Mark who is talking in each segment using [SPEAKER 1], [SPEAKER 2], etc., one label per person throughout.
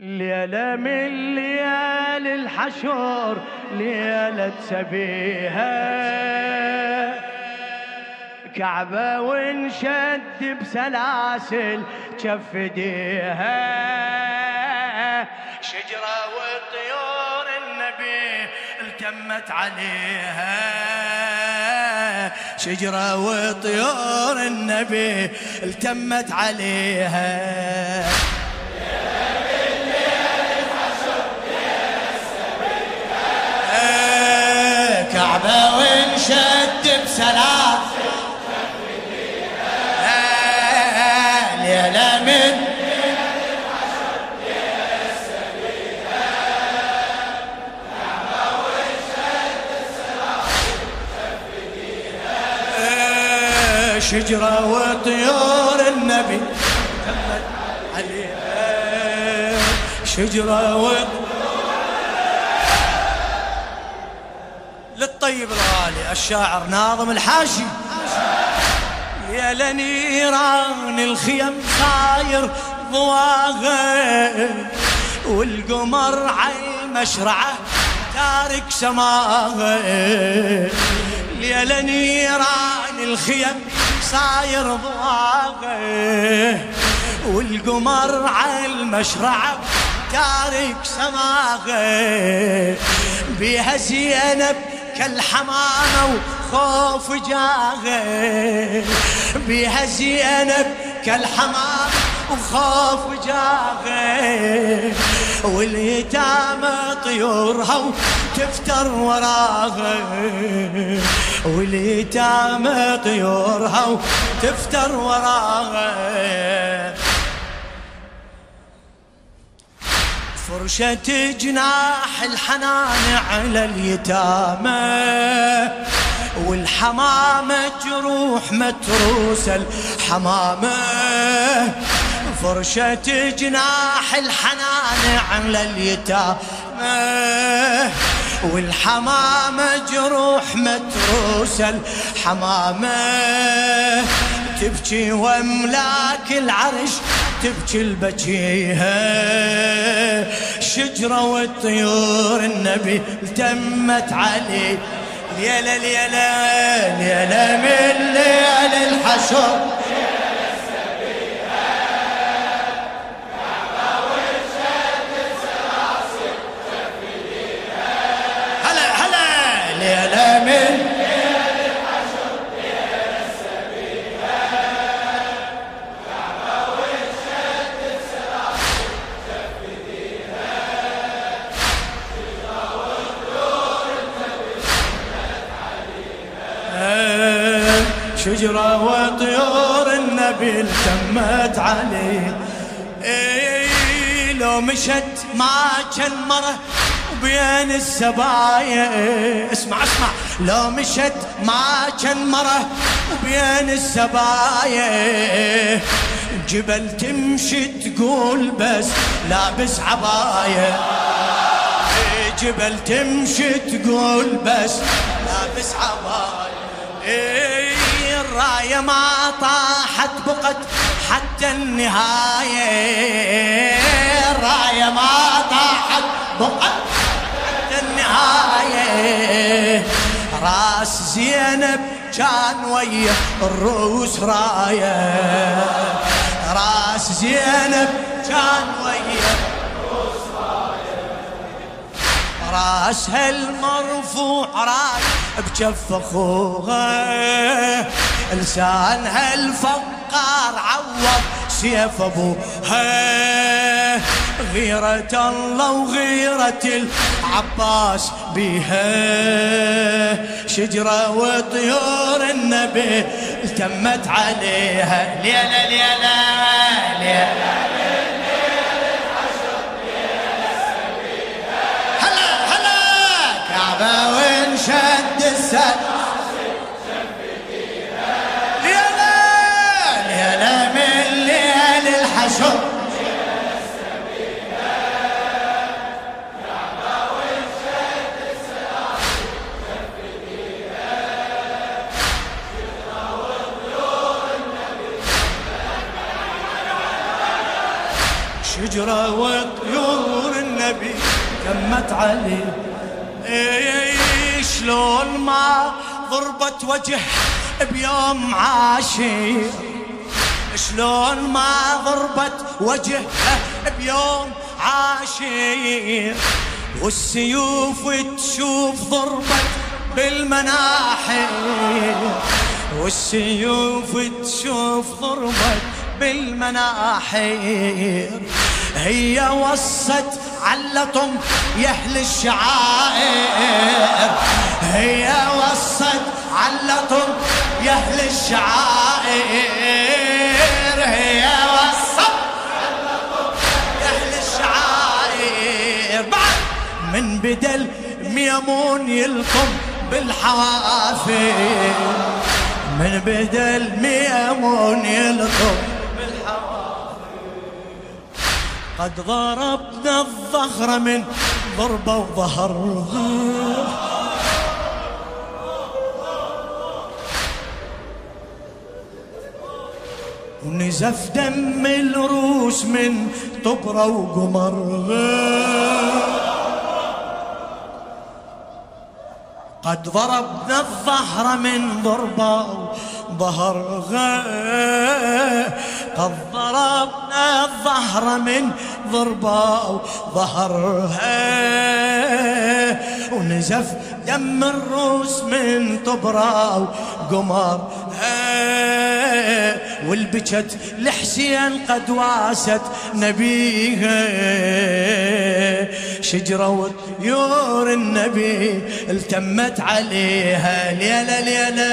[SPEAKER 1] ليلة من ليال الحشور ليلة سبيها كعبة وانشد بسلاسل جفديها. شجرة وطيور النبي التمت عليها. شجرة وطيور النبي التمت عليها. كعبة وانشد بسلام. ليلة من شجرة وطيور النبي. شجرة وطيور للطيب الغالي الشاعر ناظم الحاشي يا لنيران الخيم صاير ضواغه والقمر على المشرعة تارك سماغه يا لنيران الخيم صاير ضواغه والقمر على المشرعة تارك سماغه بيها زينب كالحمامة وخوف جاغه بيها زينب كالحمام وخوف جاغه. واليتامى طيورها وتفتر وراغه. واليتامى طيورها وتفتر وراغه. فرشة جناح الحنان على اليتامى والحمامة جروح متروس الحمامة. فرشة جناح الحنان على اليتامى والحمامة جروح متروس الحمامة. تبكي واملاك العرش تبكي البكيها شجرة والطيور النبي التمت عليه ليلة ليلة ليلة من ليل الحشر. شجرة وطيور النبي التمت عليه إيه لو مشت ما كان مرة وبين السبايا. اسمع اسمع. لو مشت ما كان مرة وبين السبايا. جبل تمشي تقول بس لابس عباية جبل تمشي تقول بس لابس عباية إيه الراية ما طاحت بقت حتى النهاية. الراية ما طاحت بقت حتى النهاية. راس زينب كان ويا الروس راية. راس زينب كان ويا راسها المرفوع راي بجف أخوها. لسانها الفقار عوض سيف ابوها غيرة الله وغيرة العباس بيها شجرة وطيور النبي التمت عليها. ليلة ليلة ليلة. هلا هلا. كعبة وانشد السد. الحشر شجرة وطيور النبي تمت عليه شلون ما ضربت وجه بيوم عاشر شلون ما ضربت وجه بيوم عاشر والسيوف تشوف ضربت بالمناحر والسيوف تشوف ضربت بالمناحر هي وصت علتم يهل الشعائر. هي وصت علتم يهل الشعائر. بدل ميمون يلقم بالحوافر. من بدل ميمون يلقم قد ضربنا الظهر من ضربة وظهر. ونزف دم الروس من طبرة وقمر. قد ضربنا الظهر من ضربة ظهر قد ضربنا الظهر من ضربة ظهرها ونزف دم الروس من طبرة وقمر والبكت لحسين قد واست نبيها شجرة وطيور النبي التمت عليها ليلة ليلة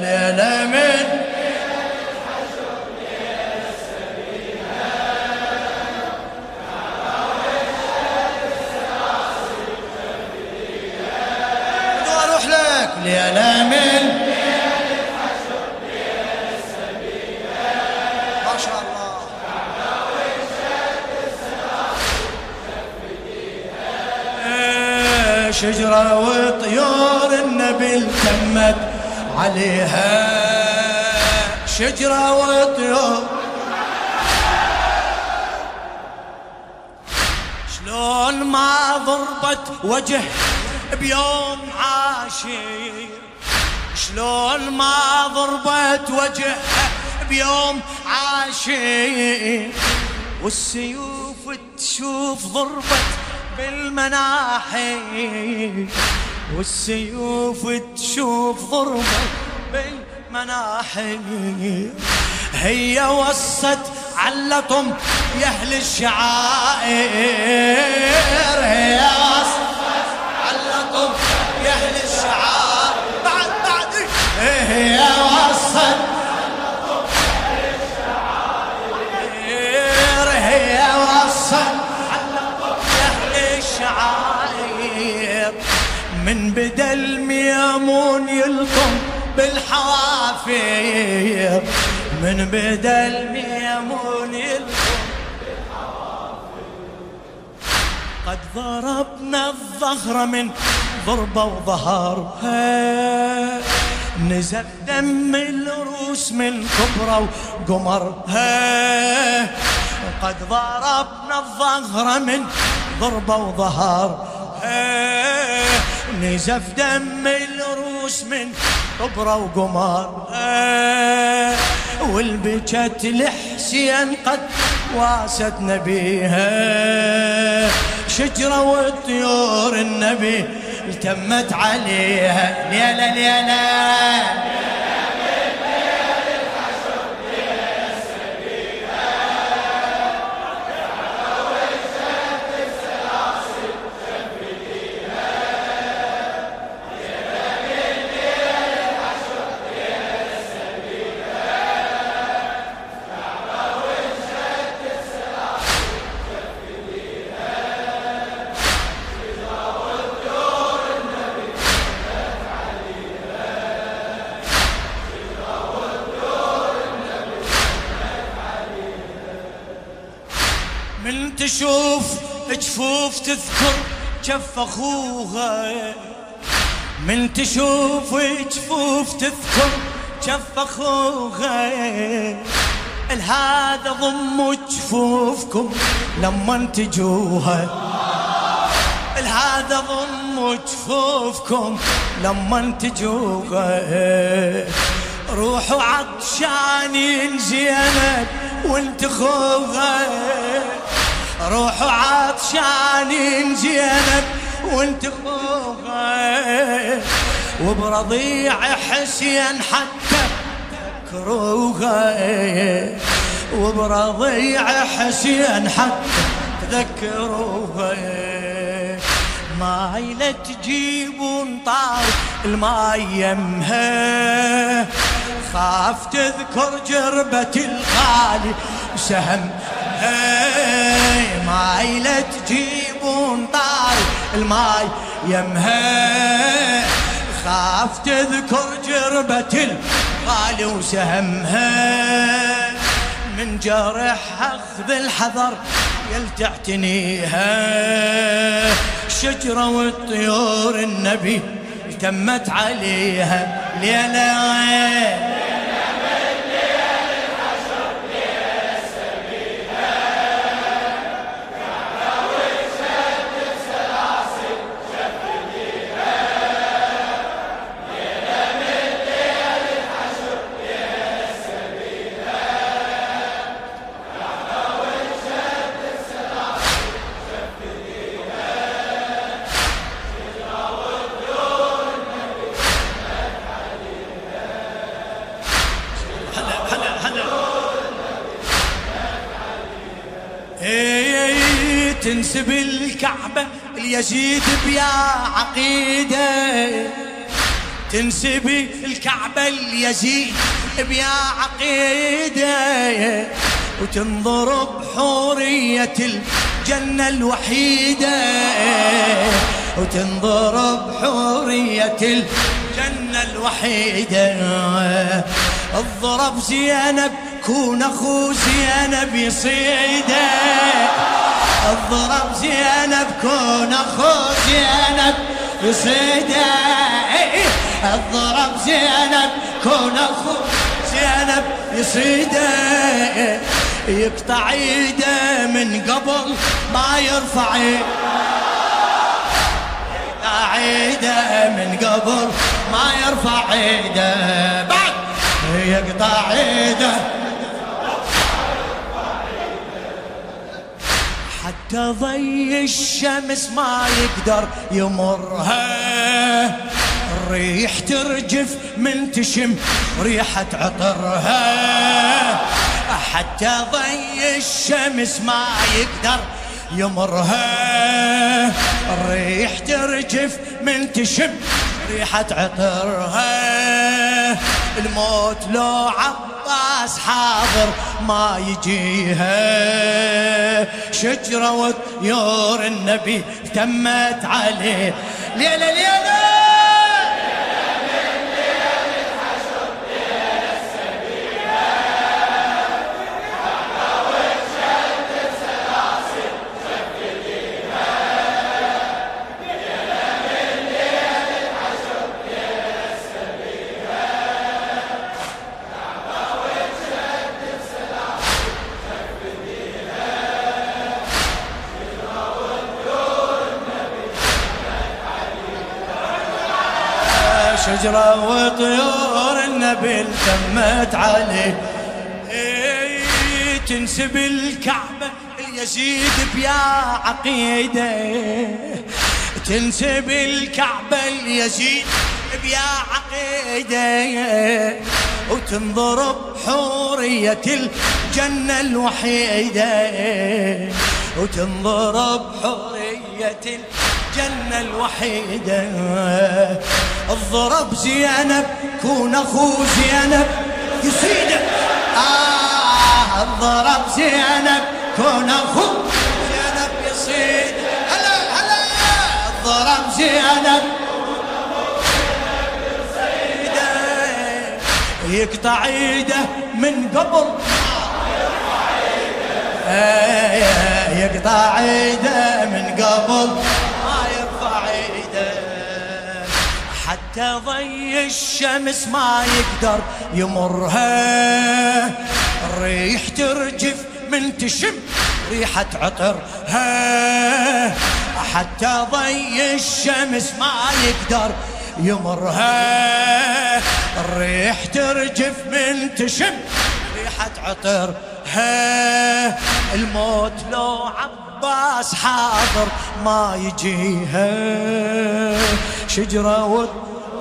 [SPEAKER 1] ليلة من ليلة شجرة وطيور النبي تمت عليها. شجرة وطيور. شلون ما ضربت وجه بيوم عاشر شلون ما ضربت وجهه بيوم عاشر والسيوف تشوف ضربت بالمناحي والسيوف تشوف ضربت بالمناحي. هي وصت علتم يا أهل الشعائر. هي وصت علقوا يا أهل الشعار بعد بعد إيه يا الميمون يلقم بالحوافر من بدا الميمون قد ضربنا الظهر من ضربة وظهرها. نزل دم الروس من كبرى وقمرها. قد ضربنا الظهر من ضربة وظهر نزف دم الروس من كبرى وقمر والبكت لحسين قد واست نبيها. شجرة وطيور النبي التمت عليها. ليلة ليلة. جف أخوها. من تشوف جفوف تذكر جف أخوها. الهذا ضموا جفوفكم لما تجوها الهذا ضموا جفوفكم لما تجوها روحوا عطشانين زينب وانت خوها. روحوا عطشانين زينب وانت خوها وبرضيع حسين حتى تذكروها وبرضيع حسين حتى تذكروها ماي لا تجيبون طار الماي يمها. خاف تذكر جربة الغالي سهم ماي لا تجيبون طار الماي يمها. خاف تذكر جربة الغالي وسهمها. من جرح أخذ الحذر يلتعتنيها. شجرة والطيور النبي تمت عليها. ليلة اليزيد بيا عقيدة. تنسب الكعبة اليزيد بيا عقيدة. وتنضرب حورية الجنة الوحيدة. وتنضرب حورية الجنة الوحيدة. الضرب زينب كون أخو زينب يصيده. الضرب زينب كون اخو زينب يصيده الضرب زينب كون اخو زينب يصيده يقطع إيده من قبل ما يرفع يقطع إيده. من قبل ما يرفع إيده. بعد يقطع إيده. حتى ضي الشمس ما يقدر يمرها. الريح ترجف من تشم ريحة عطرها. حتى ضي الشمس ما يقدر يمرها. الريح ترجف من تشم ريحة عطرها. الموت لو عباس حاضر ما يجيها. شجرة وطيور النبي تمت عليه. ليلة ليلة! شجرة وطيور النبي تمت عليه. إيه تنسب الكعبة اليزيد بيا عقيدة. تنسب الكعبة اليزيد بيا عقيدة. وتنضرب حورية الجنة الوحيدة. وتنضرب حورية الجنة الوحيدة. الضرب زينب كون أخو زينب. يصيد آه الضرب زينب كون أخو زينب يصيد هلا هلا. الضرب زينب. يقطع ايده من قبل. يقطع ايده من قبل. حتى ضي الشمس ما يقدر يمرها. الريح ترجف من تشم ريحة عطر ها حتى ضي الشمس ما يقدر يمرها. الريح ترجف من تشم ريحة عطر ها الموت لو عباس حاضر ما يجيها. شجرة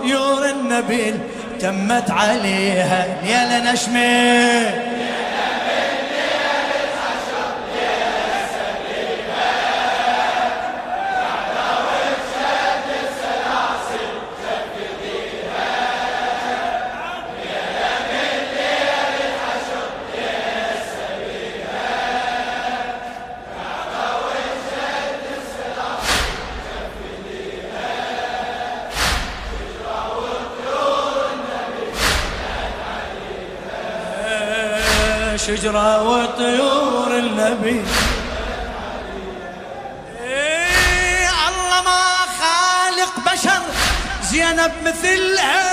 [SPEAKER 1] وطيور النبيل تمت عليها يا نشمه شجرة وطيور النبي. إيه الله ما خالق بشر. زينب مثلها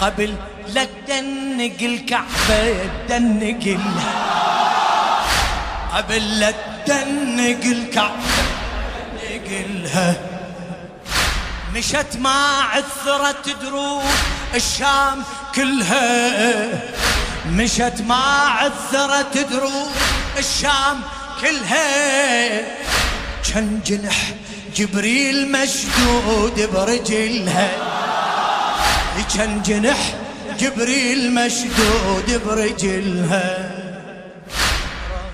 [SPEAKER 1] قبل لا تدنق الكعبة تدنق قبل لا تدنق الكعبة تدنق مشت ما عثرت دروب الشام كلها. مشت ما عثرت دروب الشام كلها. كان جنح جبريل مشدود برجلها. كان جنح جبريل مشدود برجلها.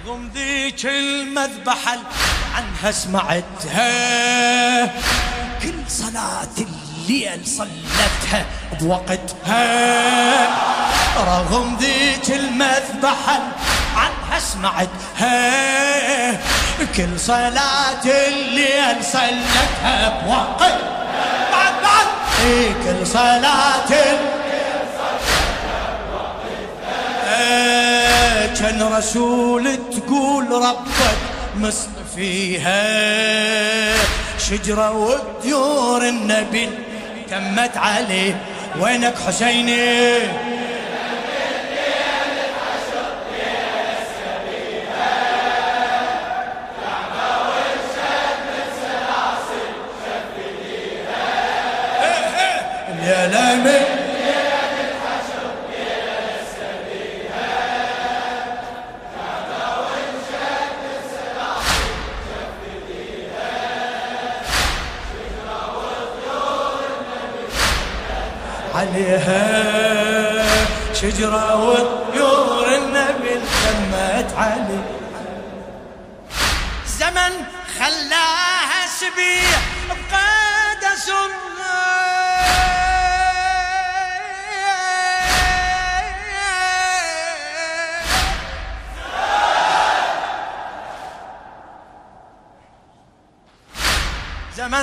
[SPEAKER 1] رغم ذيك المذبحة عنها سمعتها كل صلاة الليل صلتها بوقتها. رغم ذيك المذبحة عنها سمعتها كل صلاة الليل صلتها بوقتها. كل صلاة كان رسول تقول ربك مصطفيها شجرة وطيور النبي تمت عليه. وينك حسيني؟ يا لامي عليها شجرة وطيور النبي تمت علي. زمن خلاها سبيع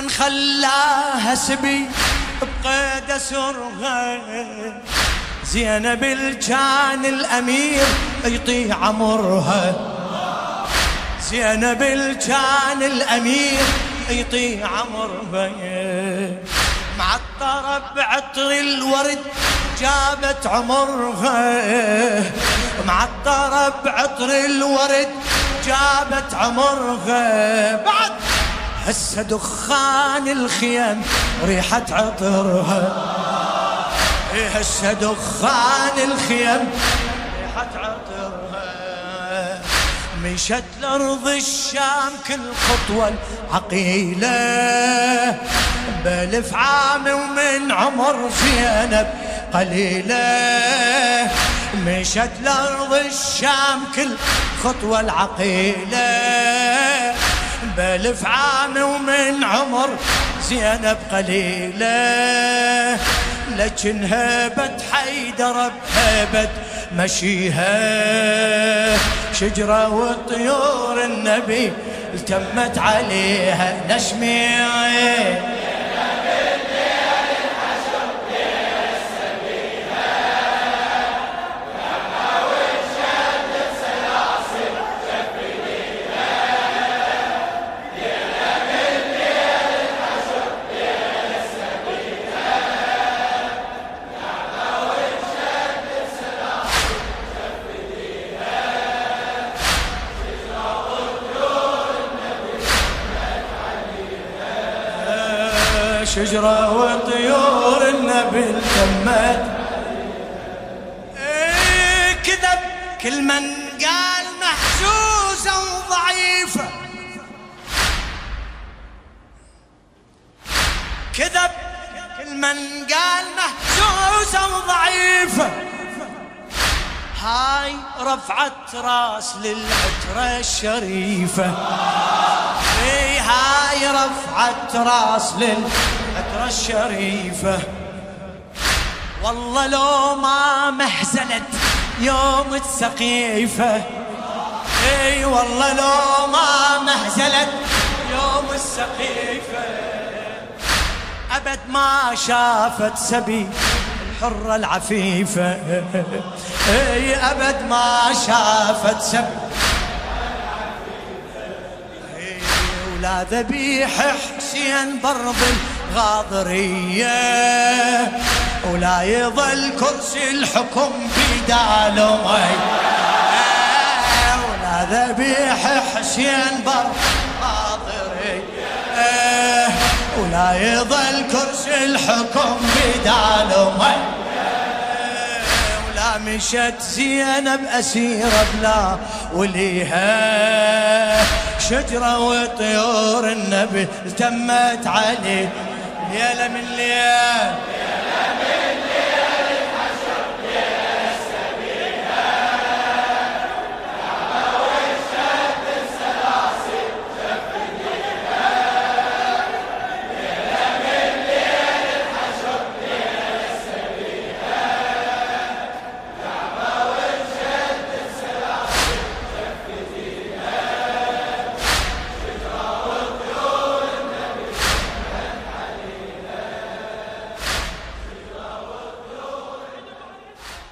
[SPEAKER 1] زمن خلاها سبي بقيد سرها زينب كان الأمير يطيع عمرها. زينب كان الأمير يطيع عمرها. معطرة بعطر الورد جابت عمرها. معطرة بعطر الورد جابت عمرها. بعد هسه دخان الخيام ريحة عطرها. إيه هسه دخان الخيام ريحة عطرها. مشت لأرض الشام كل خطوة العقيلة بألف عام ومن عمر زينب قليلة. مشت لأرض الشام كل خطوة العقيلة بألف عام ومن عمر زينب قليلة لكن هبت حيدر بهبت مشيها. شجرة وطيور النبي التمت عليها نشمي شجرة وطيور النبي التمت إيه كذب كل من قال محجوزة وضعيفة كذب كل من قال محجوزة وضعيفة هاي رفعت راس للعترة الشريفة. اي هاي رفعت راس للعترة الشريفة. والله لو ما مهزلة يوم السقيفة. إي والله لو ما مهزلة يوم السقيفة. أبد ما شافت سبي الحرة العفيفة. إي أبد ما شافت سبي ولا ذبيح حسين ضرب الغاضرية ولا يظل كرسي الحكم بدال مي. ولا ذبيح حسين ضرب غاضرية ولا يظل كرسي الحكم بدال مي. ولا مشت زينب أسيرة بلا وليها شجرة وطيور النبي تمت عليه. ليلة من ليل